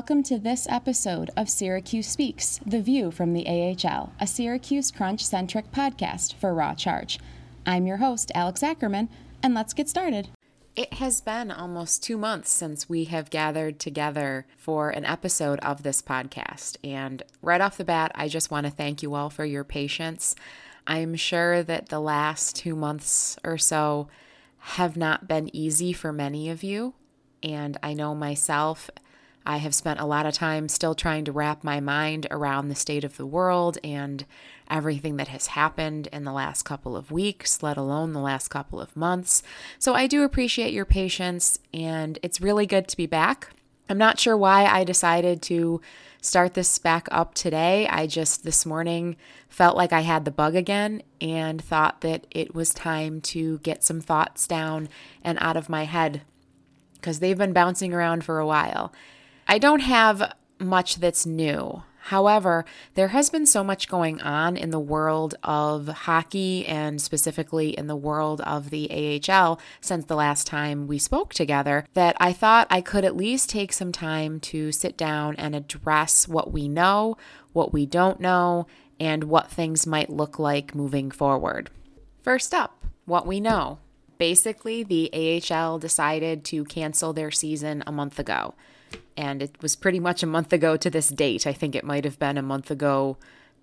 Welcome to this episode of Syracuse Speaks, The View from the AHL, a Syracuse Crunch centric podcast for Raw Charge. I'm your host, Alex Ackerman, and let's get started. It has been almost two months since we have gathered together for an episode of this podcast. And right off the bat, I just want to thank you all for your patience. I'm sure that the last two months or so have not been easy for many of you. And I know myself I have spent a lot of time still trying to wrap my mind around the state of the world and everything that has happened in the last couple of weeks, let alone the last couple of months. So I do appreciate your patience, and it's really good to be back. I'm not sure why I decided to start this back up today. I just this morning felt like I had the bug again and thought that it was time to get some thoughts down and out of my head because they've been bouncing around for a while. I don't have much that's new. However, there has been so much going on in the world of hockey and specifically in the world of the AHL since the last time we spoke together that I thought I could at least take some time to sit down and address what we know, what we don't know, and what things might look like moving forward. First up, what we know. Basically, the AHL decided to cancel their season a month ago and it was pretty much a month ago to this date. I think it might have been a month ago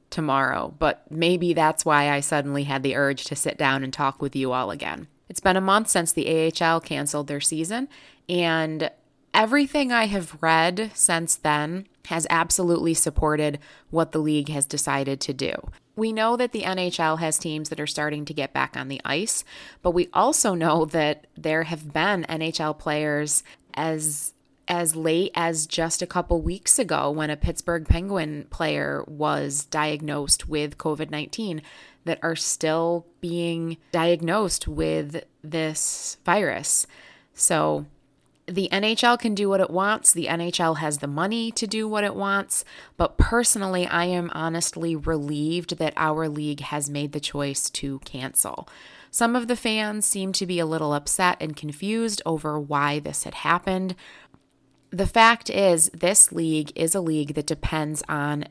tomorrow, but maybe that's why I suddenly had the urge to sit down and talk with you all again. It's been a month since the AHL canceled their season, and everything I have read since then has absolutely supported what the league has decided to do. We know that the NHL has teams that are starting to get back on the ice, but we also know that there have been NHL players as as late as just a couple weeks ago when a Pittsburgh Penguin player was diagnosed with COVID 19 that are still being diagnosed with this virus. So the NHL can do what it wants. The NHL has the money to do what it wants. But personally, I am honestly relieved that our league has made the choice to cancel. Some of the fans seem to be a little upset and confused over why this had happened the fact is, this league is a league that depends on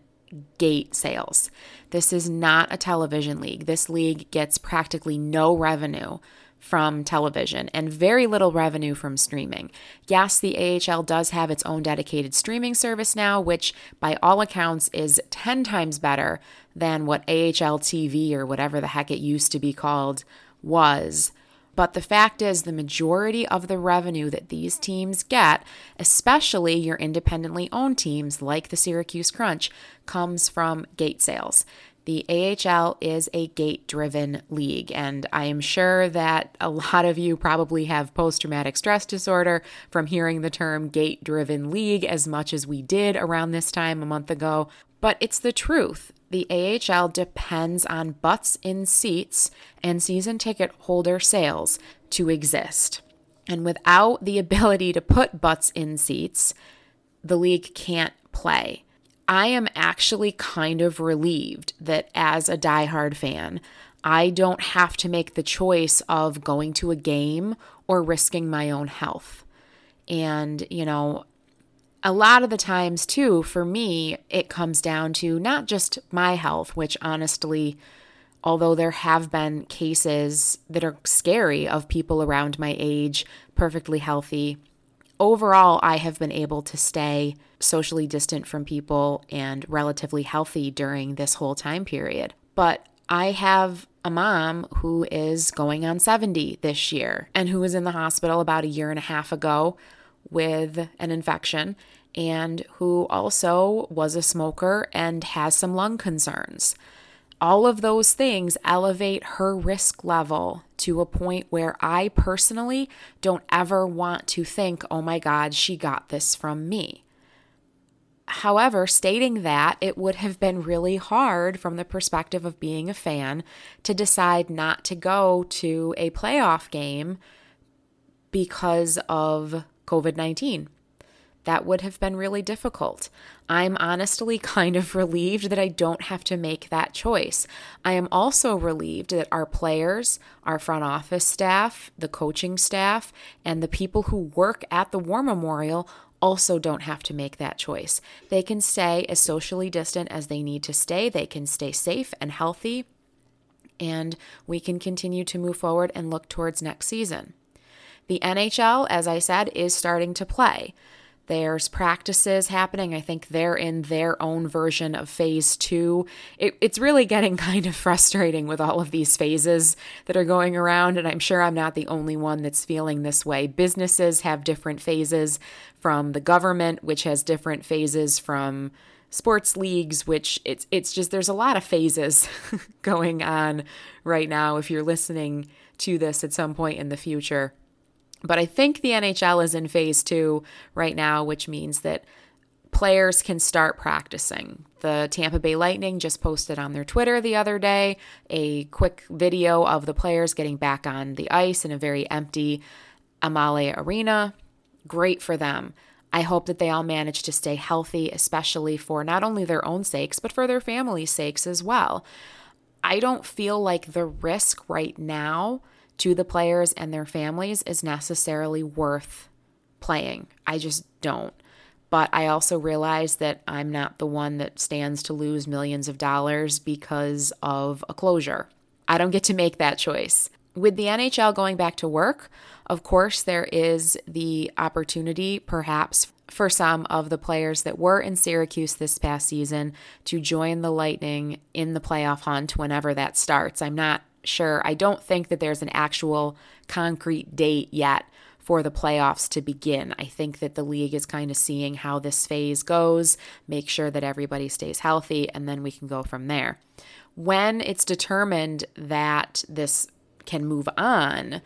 gate sales. This is not a television league. This league gets practically no revenue from television and very little revenue from streaming. Yes, the AHL does have its own dedicated streaming service now, which by all accounts is 10 times better than what AHL TV or whatever the heck it used to be called was. But the fact is, the majority of the revenue that these teams get, especially your independently owned teams like the Syracuse Crunch, comes from gate sales. The AHL is a gate driven league, and I am sure that a lot of you probably have post traumatic stress disorder from hearing the term gate driven league as much as we did around this time a month ago. But it's the truth the AHL depends on butts in seats and season ticket holder sales to exist. And without the ability to put butts in seats, the league can't play. I am actually kind of relieved that as a diehard fan, I don't have to make the choice of going to a game or risking my own health. And, you know, a lot of the times, too, for me, it comes down to not just my health, which honestly, although there have been cases that are scary of people around my age perfectly healthy, overall, I have been able to stay socially distant from people and relatively healthy during this whole time period. But I have a mom who is going on 70 this year and who was in the hospital about a year and a half ago with an infection and who also was a smoker and has some lung concerns. All of those things elevate her risk level to a point where I personally don't ever want to think, oh my God, she got this from me. However, stating that, it would have been really hard from the perspective of being a fan to decide not to go to a playoff game because of COVID 19 that would have been really difficult. I'm honestly kind of relieved that I don't have to make that choice. I am also relieved that our players, our front office staff, the coaching staff, and the people who work at the War Memorial also don't have to make that choice. They can stay as socially distant as they need to stay, they can stay safe and healthy, and we can continue to move forward and look towards next season. The NHL, as I said, is starting to play. There's practices happening. I think they're in their own version of phase two. It, it's really getting kind of frustrating with all of these phases that are going around, and I'm sure I'm not the only one that's feeling this way. Businesses have different phases from the government, which has different phases from sports leagues, which it's it's just there's a lot of phases going on right now if you're listening to this at some point in the future. But I think the NHL is in phase two right now, which means that players can start practicing. The Tampa Bay Lightning just posted on their Twitter the other day a quick video of the players getting back on the ice in a very empty Amalie Arena. Great for them. I hope that they all manage to stay healthy, especially for not only their own sakes, but for their family's sakes as well. I don't feel like the risk right now to the players and their families is necessarily worth playing. I just don't. But I also realize that I'm not the one that stands to lose millions of dollars because of a closure. I don't get to make that choice. With the NHL going back to work, of course, there is the opportunity, perhaps, for some of the players that were in Syracuse this past season to join the Lightning in the playoff hunt whenever that starts. I'm not sure. I don't think that there's an actual concrete date yet for the playoffs to begin. I think that the league is kind of seeing how this phase goes, make sure that everybody stays healthy, and then we can go from there. When it's determined that this can move on,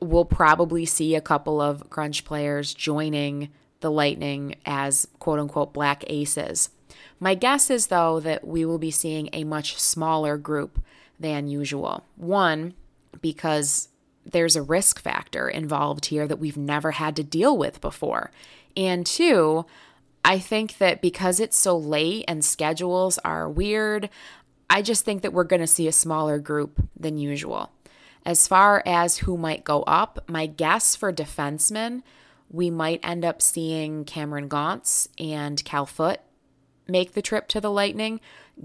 we'll probably see a couple of Crunch players joining the Lightning as quote unquote black aces. My guess is, though, that we will be seeing a much smaller group than usual. One, because there's a risk factor involved here that we've never had to deal with before. And two, I think that because it's so late and schedules are weird, I just think that we're going to see a smaller group than usual. As far as who might go up, my guess for defensemen, we might end up seeing Cameron Gaunce and Cal Foote make the trip to the Lightning.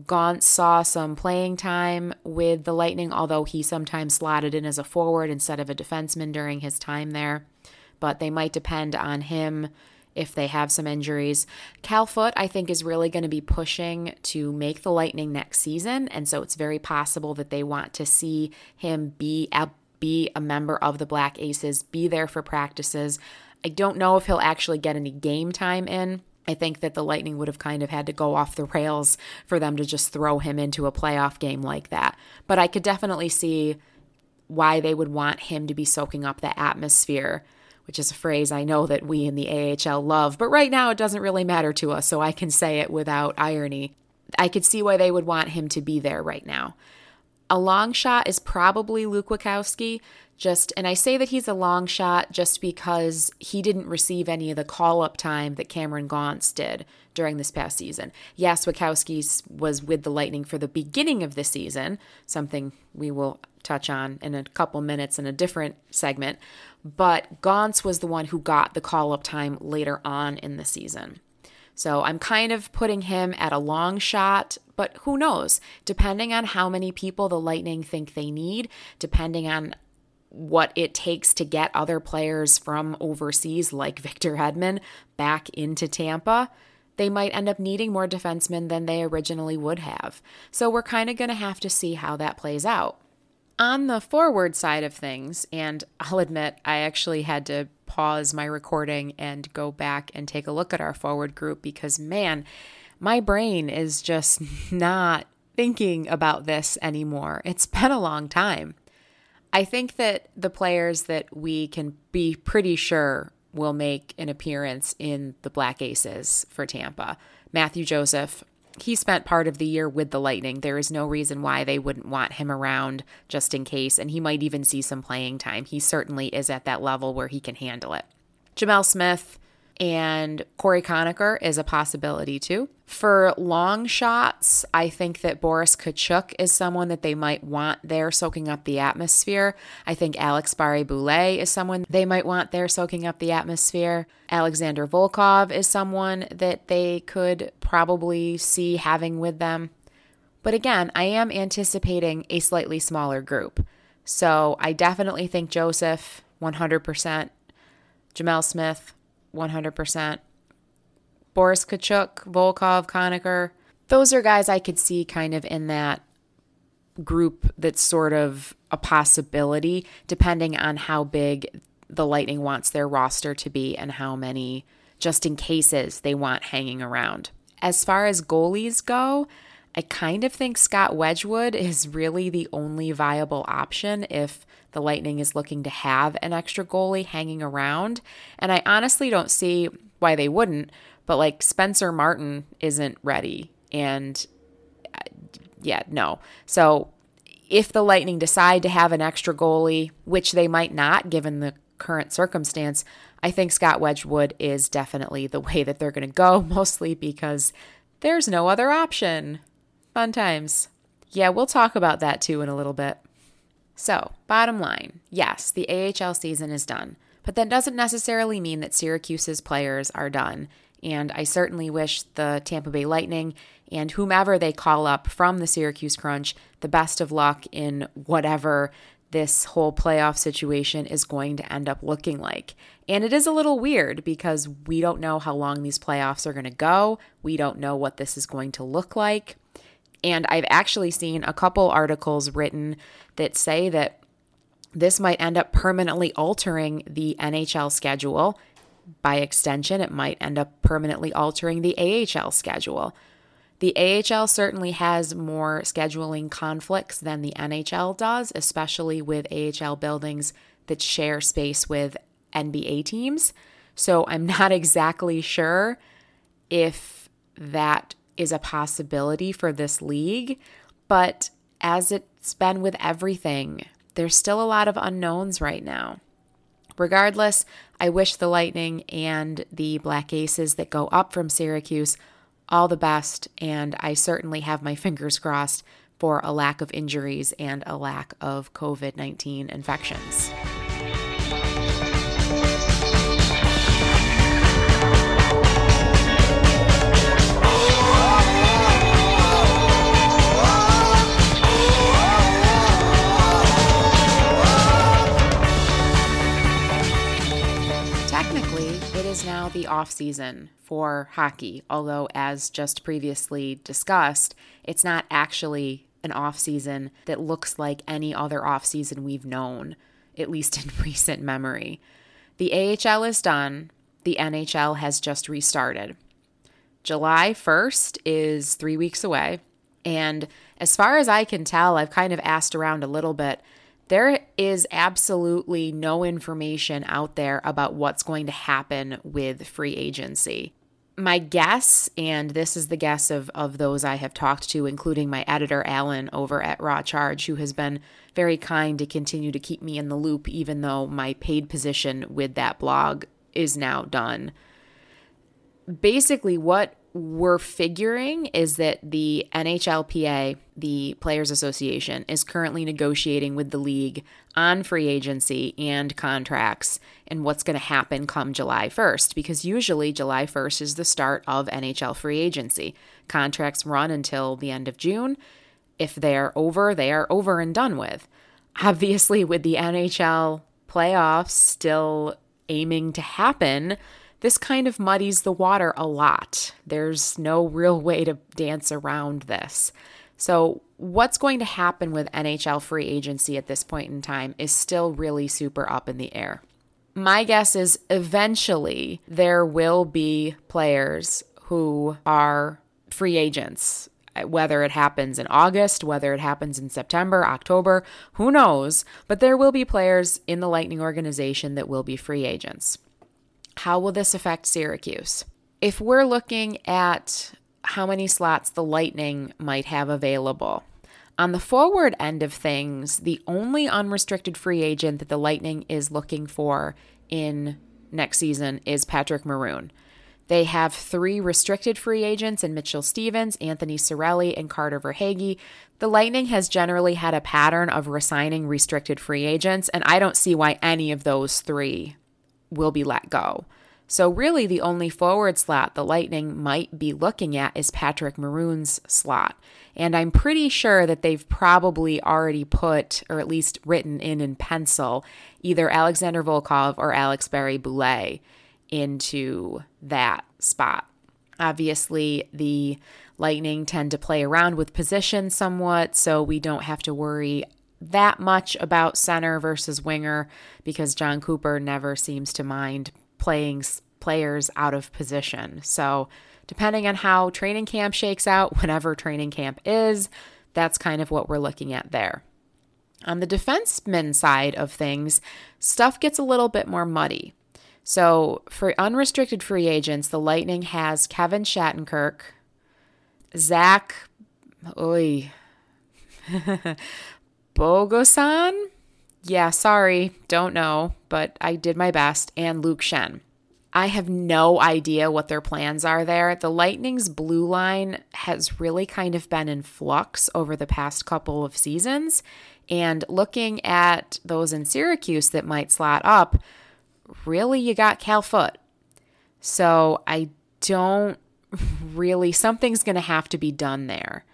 Gaunce saw some playing time with the Lightning, although he sometimes slotted in as a forward instead of a defenseman during his time there. But they might depend on him if they have some injuries. Cal Foote, I think, is really going to be pushing to make the Lightning next season. And so it's very possible that they want to see him be a, be a member of the Black Aces, be there for practices. I don't know if he'll actually get any game time in. I think that the Lightning would have kind of had to go off the rails for them to just throw him into a playoff game like that. But I could definitely see why they would want him to be soaking up the atmosphere, which is a phrase I know that we in the AHL love, but right now it doesn't really matter to us, so I can say it without irony. I could see why they would want him to be there right now. A long shot is probably Luke Witkowski, just and I say that he's a long shot just because he didn't receive any of the call up time that Cameron Gaunce did during this past season. Yes, Witkowski was with the Lightning for the beginning of the season, something we will touch on in a couple minutes in a different segment, but Gaunce was the one who got the call up time later on in the season. So I'm kind of putting him at a long shot, but who knows? Depending on how many people the Lightning think they need, depending on what it takes to get other players from overseas, like Victor Hedman, back into Tampa, they might end up needing more defensemen than they originally would have. So we're kind of going to have to see how that plays out. On the forward side of things, and I'll admit I actually had to pause my recording and go back and take a look at our forward group because, man, my brain is just not thinking about this anymore. It's been a long time. I think that the players that we can be pretty sure will make an appearance in the Black Aces for Tampa. Mathieu Joseph, he spent part of the year with the Lightning. There is no reason why they wouldn't want him around just in case, and he might even see some playing time. He certainly is at that level where he can handle it. Gemel Smith, and Cory Conacher is a possibility too. For long shots, I think that Boris Katchouk is someone that they might want there soaking up the atmosphere. I think Alex Barre-Boulet is someone they might want there soaking up the atmosphere. Alexander Volkov is someone that they could probably see having with them. But again, I am anticipating a slightly smaller group. So I definitely think Joseph, 100%. Gemel Smith, 100%. Boris Katchouk, Volkov, Conacher. Those are guys I could see kind of in that group that's sort of a possibility, depending on how big the Lightning wants their roster to be and how many just in cases they want hanging around. As far as goalies go, I kind of think Scott Wedgewood is really the only viable option if the Lightning is looking to have an extra goalie hanging around. And I honestly don't see why they wouldn't, but like Spencer Martin isn't ready. And uh, yeah, no. So if the Lightning decide to have an extra goalie, which they might not given the current circumstance, I think Scott Wedgewood is definitely the way that they're going to go, mostly because there's no other option. Fun times. Yeah, we'll talk about that too in a little bit. So, bottom line yes, the AHL season is done, but that doesn't necessarily mean that Syracuse's players are done. And I certainly wish the Tampa Bay Lightning and whomever they call up from the Syracuse Crunch the best of luck in whatever this whole playoff situation is going to end up looking like. And it is a little weird because we don't know how long these playoffs are going to go. We don't know what this is going to look like. And I've actually seen a couple articles written that say that this might end up permanently altering the NHL schedule. By extension, it might end up permanently altering the AHL schedule. The AHL certainly has more scheduling conflicts than the NHL does, especially with AHL buildings that share space with NBA teams. So I'm not exactly sure if that is a possibility for this league. But as it's been with everything, there's still a lot of unknowns right now. Regardless, I wish the Lightning and the Black Aces that go up from Syracuse all the best, and I certainly have my fingers crossed for a lack of injuries and a lack of COVID 19 infections. Is now the off season for hockey, although, as just previously discussed, it's not actually an off season that looks like any other off season we've known, at least in recent memory. The AHL is done, the NHL has just restarted. July 1st is three weeks away. And as far as I can tell, I've kind of asked around a little bit. There is absolutely no information out there about what's going to happen with free agency. My guess, and this is the guess of, of those I have talked to, including my editor, Alan, over at Raw Charge, who has been very kind to continue to keep me in the loop, even though my paid position with that blog is now done. Basically, what we're figuring is that the NHLPA, the Players Association, is currently negotiating with the league on free agency and contracts and what's going to happen come July 1st, because usually July 1st is the start of NHL free agency. Contracts run until the end of June. If they're over, they are over and done with. Obviously, with the NHL playoffs still aiming to happen, this kind of muddies the water a lot. There's no real way to dance around this. So, what's going to happen with NHL free agency at this point in time is still really super up in the air. My guess is eventually there will be players who are free agents, whether it happens in August, whether it happens in September, October, who knows? But there will be players in the Lightning organization that will be free agents. How will this affect Syracuse? If we're looking at how many slots the Lightning might have available, on the forward end of things, the only unrestricted free agent that the Lightning is looking for in next season is Patrick Maroon. They have three restricted free agents in Mitchell Stephens, Anthony Cirelli, and Carter Verhaeghe. The Lightning has generally had a pattern of resigning restricted free agents, and I don't see why any of those three will be let go. So, really, the only forward slot the Lightning might be looking at is Patrick Maroon's slot. And I'm pretty sure that they've probably already put, or at least written in in pencil, either Alexander Volkov or Alex Barré-Boulet into that spot. Obviously, the Lightning tend to play around with position somewhat, so we don't have to worry that much about center versus winger because Jon Cooper never seems to mind playing players out of position. So, depending on how training camp shakes out, whenever training camp is, that's kind of what we're looking at there. On the defenseman side of things, stuff gets a little bit more muddy. So for unrestricted free agents, the Lightning has Kevin Shattenkirk, Zach, oi, Bogosian. Yeah, sorry, don't know, but I did my best, and Luke Schenn. I have no idea what their plans are there. The Lightning's blue line has really kind of been in flux over the past couple of seasons. And looking at those in Syracuse that might slot up, really you got Cal Foote. So I don't really, something's going to have to be done there.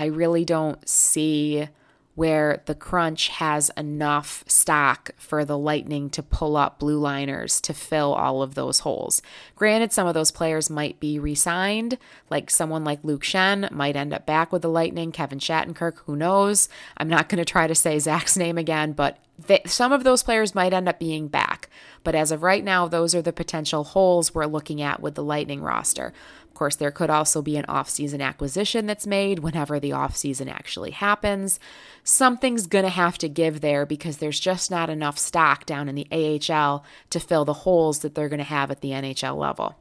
I really don't see where the crunch has enough stock for the Lightning to pull up blue liners to fill all of those holes. Granted, some of those players might be re signed, like someone like Luke Schenn might end up back with the Lightning, Kevin Shattenkirk, who knows? I'm not going to try to say Zach's name again, but some of those players might end up being back. But as of right now, those are the potential holes we're looking at with the Lightning roster course, there could also be an off-season acquisition that's made whenever the off-season actually happens. Something's going to have to give there because there's just not enough stock down in the AHL to fill the holes that they're going to have at the NHL level.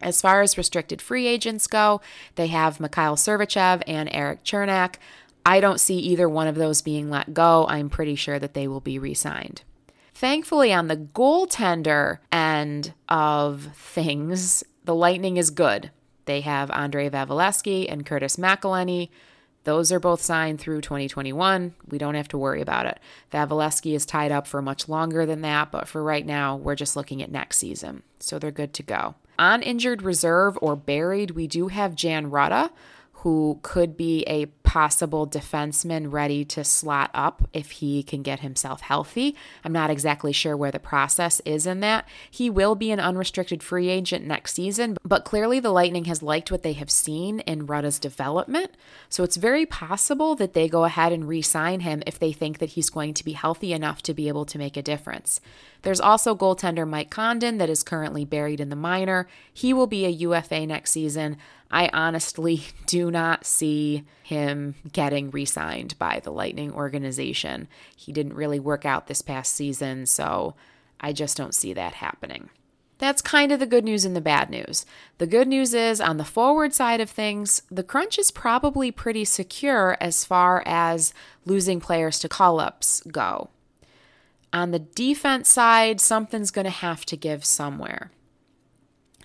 As far as restricted free agents go, they have Mikhail Sergachev and Erik Cernak. I don't see either one of those being let go. I'm pretty sure that they will be re signed. Thankfully, on the goaltender end of things, the Lightning is good. They have Andre Vasilevskiy and Curtis McElhinney. Those are both signed through 2021. We don't have to worry about it. Vasilevskiy is tied up for much longer than that, but for right now, we're just looking at next season. So they're good to go. On injured reserve or buried, we do have Jan Rutta, who could be a possible defenseman ready to slot up if he can get himself healthy. I'm not exactly sure where the process is in that. He will be an unrestricted free agent next season, but clearly the Lightning has liked what they have seen in Rutta's development. So it's very possible that they go ahead and re sign him if they think that he's going to be healthy enough to be able to make a difference. There's also goaltender Mike Condon that is currently buried in the minor. He will be a UFA next season. I honestly do not see him getting re signed by the Lightning organization. He didn't really work out this past season, so I just don't see that happening. That's kind of the good news and the bad news. The good news is on the forward side of things, the crunch is probably pretty secure as far as losing players to call ups go. On the defense side, something's going to have to give somewhere.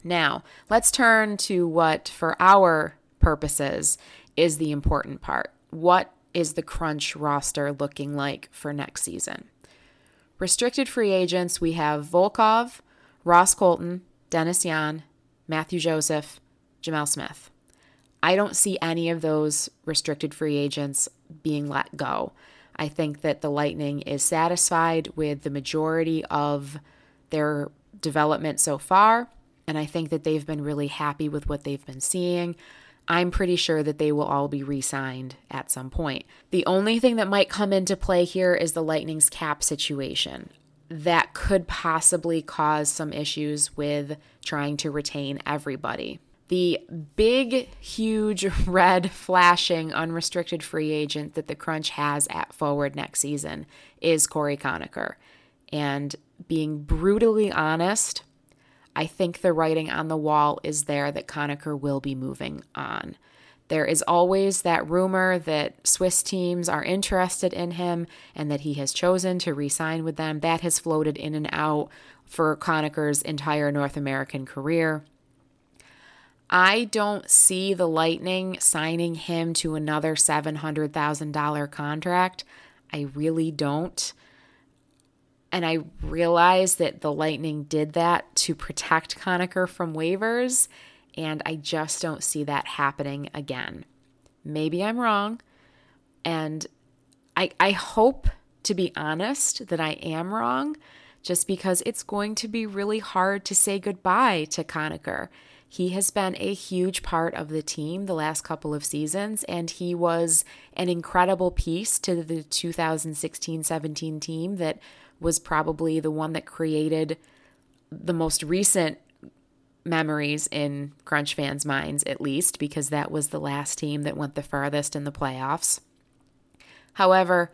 Now, let's turn to what, for our purposes, is the important part. What is the crunch roster looking like for next season? Restricted free agents, we have Volkov, Ross Colton, Dennis Yan, Mathieu Joseph, Gemel Smith. I don't see any of those restricted free agents being let go. I think that the Lightning is satisfied with the majority of their development so far. And I think that they've been really happy with what they've been seeing. I'm pretty sure that they will all be re signed at some point. The only thing that might come into play here is the Lightning's cap situation. That could possibly cause some issues with trying to retain everybody. The big, huge, red, flashing, unrestricted free agent that the Crunch has at forward next season is Cory Conacher. And being brutally honest, I think the writing on the wall is there that Conacher will be moving on. There is always that rumor that Swiss teams are interested in him and that he has chosen to re sign with them. That has floated in and out for Conacher's entire North American career. I don't see the Lightning signing him to another $700,000 contract. I really don't. And I realize that the Lightning did that to protect Conacher from waivers, and I just don't see that happening again. Maybe I'm wrong. And I, I hope, to be honest, that I am wrong, just because it's going to be really hard to say goodbye to Conacher. He has been a huge part of the team the last couple of seasons, and he was an incredible piece to the 2016 17 team that was probably the one that created the most recent memories in Crunch fans' minds, at least, because that was the last team that went the farthest in the playoffs. However,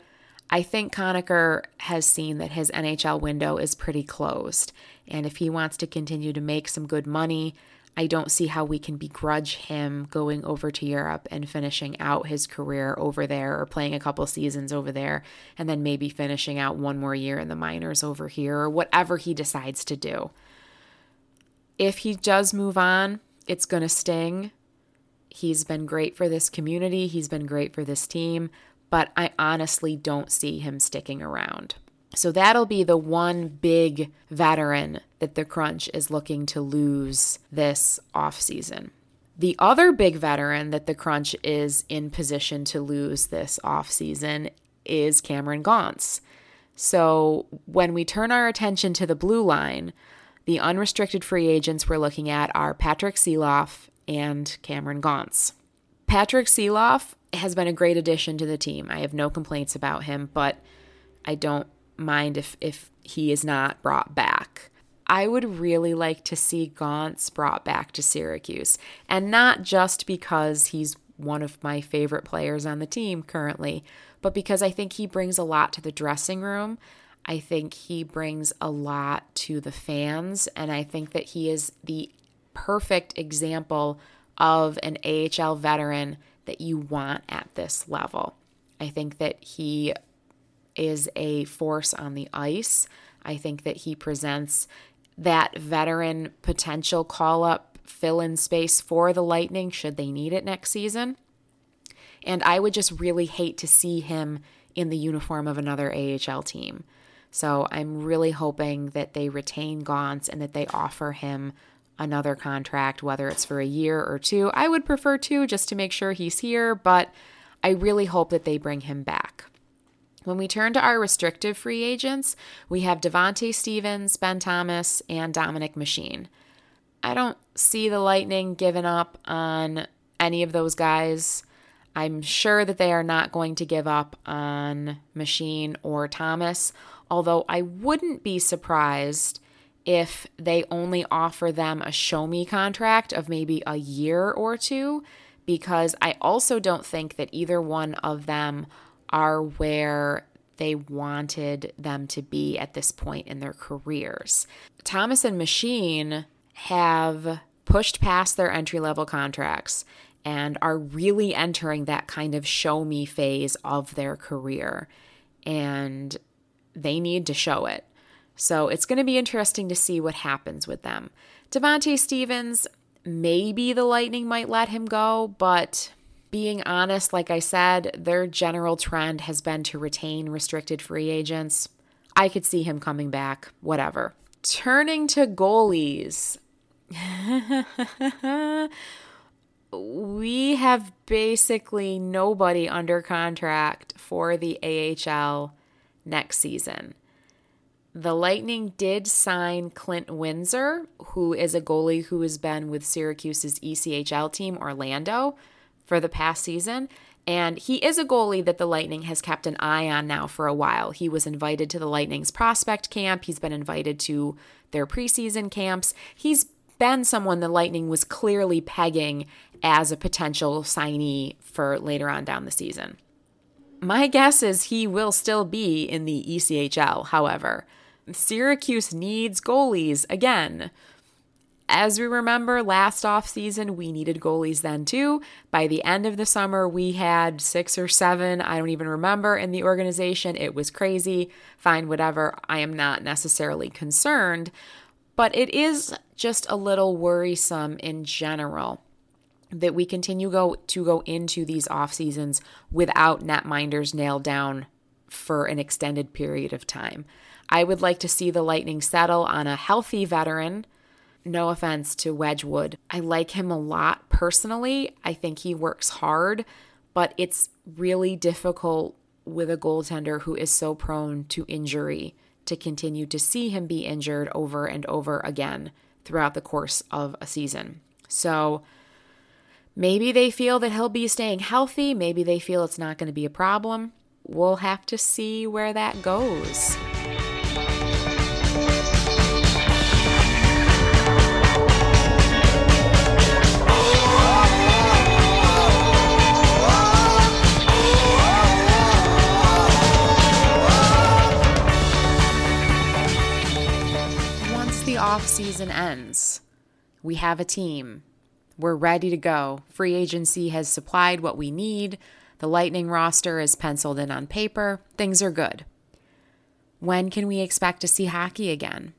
I think Conacher has seen that his NHL window is pretty closed. And if he wants to continue to make some good money, I don't see how we can begrudge him going over to Europe and finishing out his career over there or playing a couple seasons over there and then maybe finishing out one more year in the minors over here or whatever he decides to do. If he does move on, it's going to sting. He's been great for this community, he's been great for this team, but I honestly don't see him sticking around. So that'll be the one big veteran that the Crunch is looking to lose this offseason. The other big veteran that the Crunch is in position to lose this offseason is Cameron Gaunce. So when we turn our attention to the blue line, the unrestricted free agents we're looking at are Patrick Sieloff and Cameron Gaunce. Patrick Sieloff has been a great addition to the team. I have no complaints about him, but I don't mind if if he is not brought back. I would really like to see Gaunce brought back to Syracuse, and not just because he's one of my favorite players on the team currently, but because I think he brings a lot to the dressing room. I think he brings a lot to the fans, and I think that he is the perfect example of an AHL veteran that you want at this level. I think that he is a force on the ice. I think that he presents that veteran potential call up fill in space for the Lightning should they need it next season. And I would just really hate to see him in the uniform of another AHL team. So I'm really hoping that they retain Gaunce and that they offer him another contract, whether it's for a year or two. I would prefer two just to make sure he's here, but I really hope that they bring him back. When we turn to our restrictive free agents, we have Devante Stephens, Ben Thomas, and Dominik Masin. I don't see the Lightning giving up on any of those guys. I'm sure that they are not going to give up on Masin or Thomas, although I wouldn't be surprised if they only offer them a show me contract of maybe a year or two, because I also don't think that either one of them are where they wanted them to be at this point in their careers. Thomas and Masin have pushed past their entry level contracts and are really entering that kind of show me phase of their career. And they need to show it. So it's going to be interesting to see what happens with them. Devante Stephens, maybe the Lightning might let him go, but being honest, like I said, their general trend has been to retain restricted free agents. I could see him coming back, whatever. Turning to goalies. we have basically nobody under contract for the AHL next season. The Lightning did sign Clint Windsor, who is a goalie who has been with Syracuse's ECHL team, Orlando for the past season. And he is a goalie that the Lightning has kept an eye on now for a while. He was invited to the Lightning's prospect camp, he's been invited to their preseason camps. He's been someone the Lightning was clearly pegging as a potential signee for later on down the season. My guess is he will still be in the ECHL, however. Syracuse needs goalies again. As we remember, last off season, we needed goalies then too. By the end of the summer, we had six or seven, I don't even remember, in the organization. It was crazy. Fine, whatever. I am not necessarily concerned, but it is just a little worrisome in general that we continue go to go into these off seasons without netminders nailed down for an extended period of time. I would like to see the Lightning settle on a healthy veteran. No offense to Wedgewood. I like him a lot personally. I think he works hard, but it's really difficult with a goaltender who is so prone to injury to continue to see him be injured over and over again throughout the course of a season. So maybe they feel that he'll be staying healthy. Maybe they feel it's not going to be a problem. We'll have to see where that goes. Off season ends, we have a team. We're ready to go. Free agency has supplied what we need. The Lightning roster is penciled in on paper. Things are good. When can we expect to see hockey again?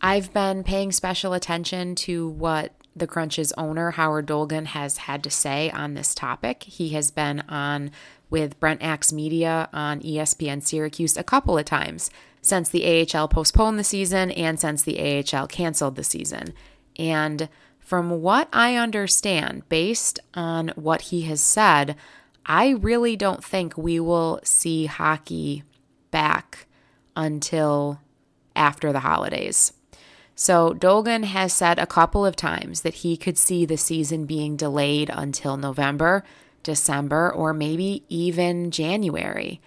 I've been paying special attention to what the Crunch's owner, Howard Dolgon, has had to say on this topic. He has been on with Brent Axe Media on ESPN Syracuse a couple of times since the AHL postponed the season and since the AHL canceled the season. And from what I understand, based on what he has said, I really don't think we will see hockey back until after the holidays. So, Dolgon has said a couple of times that he could see the season being delayed until November, December, or maybe even January.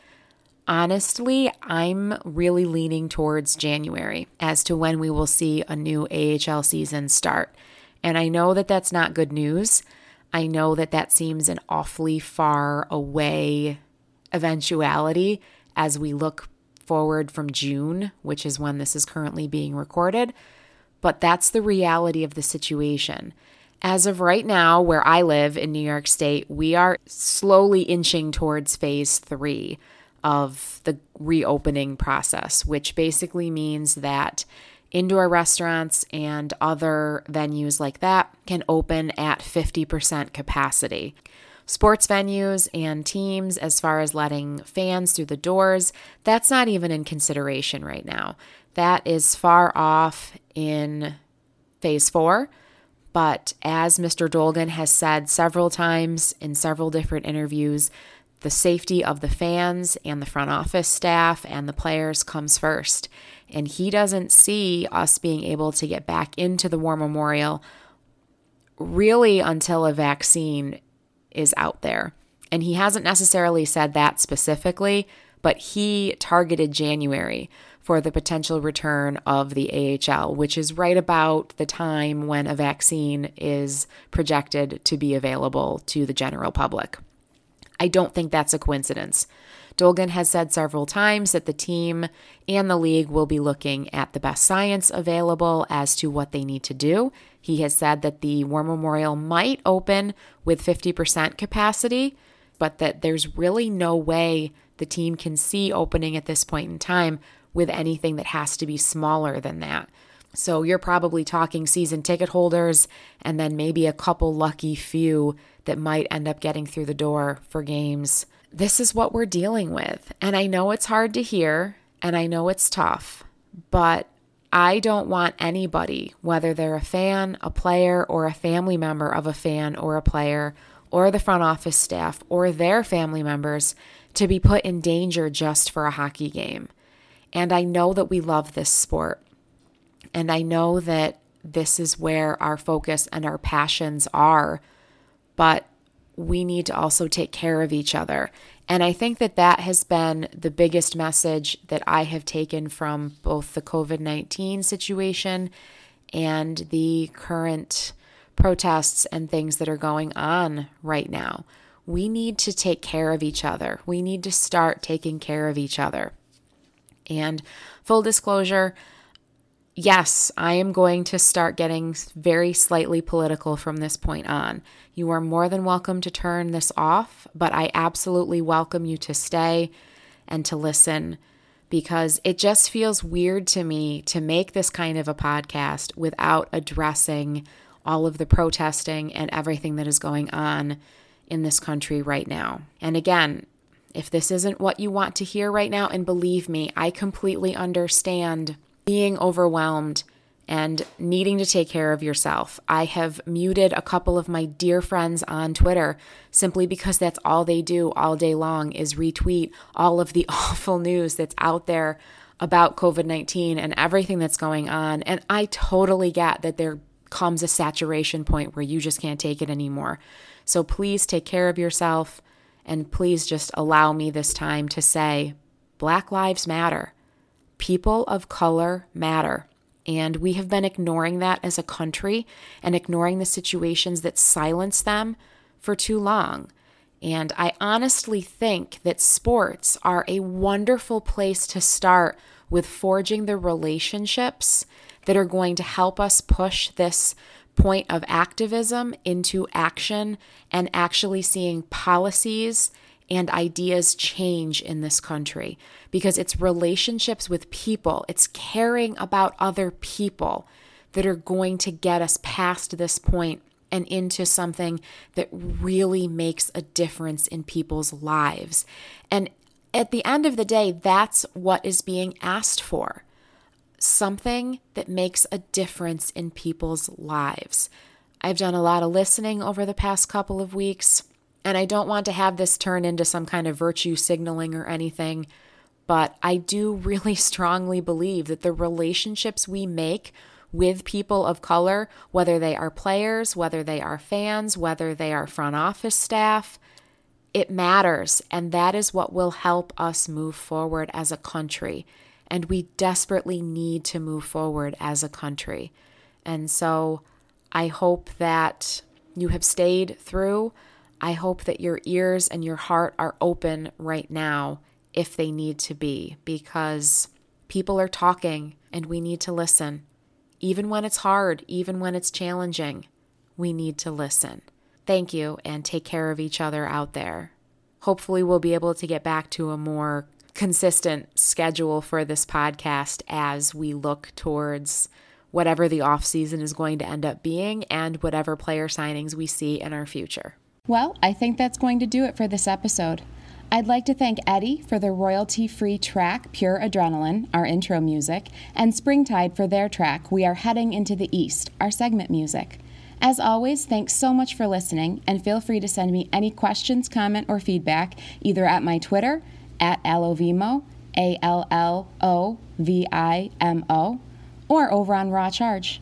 Honestly, I'm really leaning towards January as to when we will see a new AHL season start. And I know that that's not good news. I know that that seems an awfully far away eventuality as we look forward from June, which is when this is currently being recorded. But that's the reality of the situation. As of right now, where I live in New York State, we are slowly inching towards phase three of the reopening process, which basically means that indoor restaurants and other venues like that can open at 50% capacity. Sports venues and teams, as far as letting fans through the doors, that's not even in consideration right now. That is far off in phase four. But as Mr. Dolgon has said several times in several different interviews, the safety of the fans and the front office staff and the players comes first. And he doesn't see us being able to get back into the War Memorial really until a vaccine is out there. And he hasn't necessarily said that specifically, but he targeted January for the potential return of the AHL, which is right about the time when a vaccine is projected to be available to the general public. I don't think that's a coincidence. Dolgon has said several times that the team and the league will be looking at the best science available as to what they need to do. He has said that the War Memorial might open with 50% capacity, but that there's really no way the team can see opening at this point in time with anything that has to be smaller than that. So you're probably talking season ticket holders and then maybe a couple lucky few that might end up getting through the door for games. This is what we're dealing with. And I know it's hard to hear and I know it's tough, but I don't want anybody, whether they're a fan, a player, or a family member of a fan or a player, or the front office staff, or their family members, to be put in danger just for a hockey game. And I know that we love this sport. And I know that this is where our focus and our passions are but we need to also take care of each other. And I think that that has been the biggest message that I have taken from both the COVID 19 situation and the current protests and things that are going on right now. We need to take care of each other. We need to start taking care of each other. And full disclosure, yes, I am going to start getting very slightly political from this point on. You are more than welcome to turn this off, but I absolutely welcome you to stay and to listen because it just feels weird to me to make this kind of a podcast without addressing all of the protesting and everything that is going on in this country right now. And again, if this isn't what you want to hear right now, and believe me, I completely understand being overwhelmed and needing to take care of yourself. I have muted a couple of my dear friends on Twitter simply because that's all they do all day long is retweet all of the awful news that's out there about COVID 19 and everything that's going on. And I totally get that there comes a saturation point where you just can't take it anymore. So please take care of yourself and please just allow me this time to say Black Lives Matter. People of color matter. And we have been ignoring that as a country and ignoring the situations that silence them for too long. And I honestly think that sports are a wonderful place to start with forging the relationships that are going to help us push this point of activism into action and actually seeing policies and ideas change in this country. Because it's relationships with people, it's caring about other people that are going to get us past this point and into something that really makes a difference in people's lives. And at the end of the day, that's what is being asked for something that makes a difference in people's lives. I've done a lot of listening over the past couple of weeks. And I don't want to have this turn into some kind of virtue signaling or anything, but I do really strongly believe that the relationships we make with people of color, whether they are players, whether they are fans, whether they are front office staff, it matters. And that is what will help us move forward as a country. And we desperately need to move forward as a country. And so I hope that you have stayed through. I hope that your ears and your heart are open right now if they need to be, because people are talking and we need to listen. Even when it's hard, even when it's challenging, we need to listen. Thank you and take care of each other out there. Hopefully, we'll be able to get back to a more consistent schedule for this podcast as we look towards whatever the off season is going to end up being and whatever player signings we see in our future. Well, I think that's going to do it for this episode. I'd like to thank Eddie for the royalty free track Pure Adrenaline, our intro music, and Springtide for their track We Are Heading into the East, our segment music. As always, thanks so much for listening, and feel free to send me any questions, comment, or feedback either at my Twitter, at Allovimo, A L L O V I M O, or over on Raw Charge.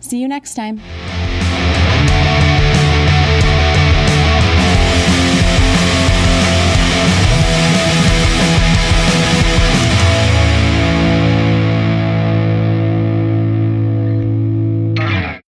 See you next time.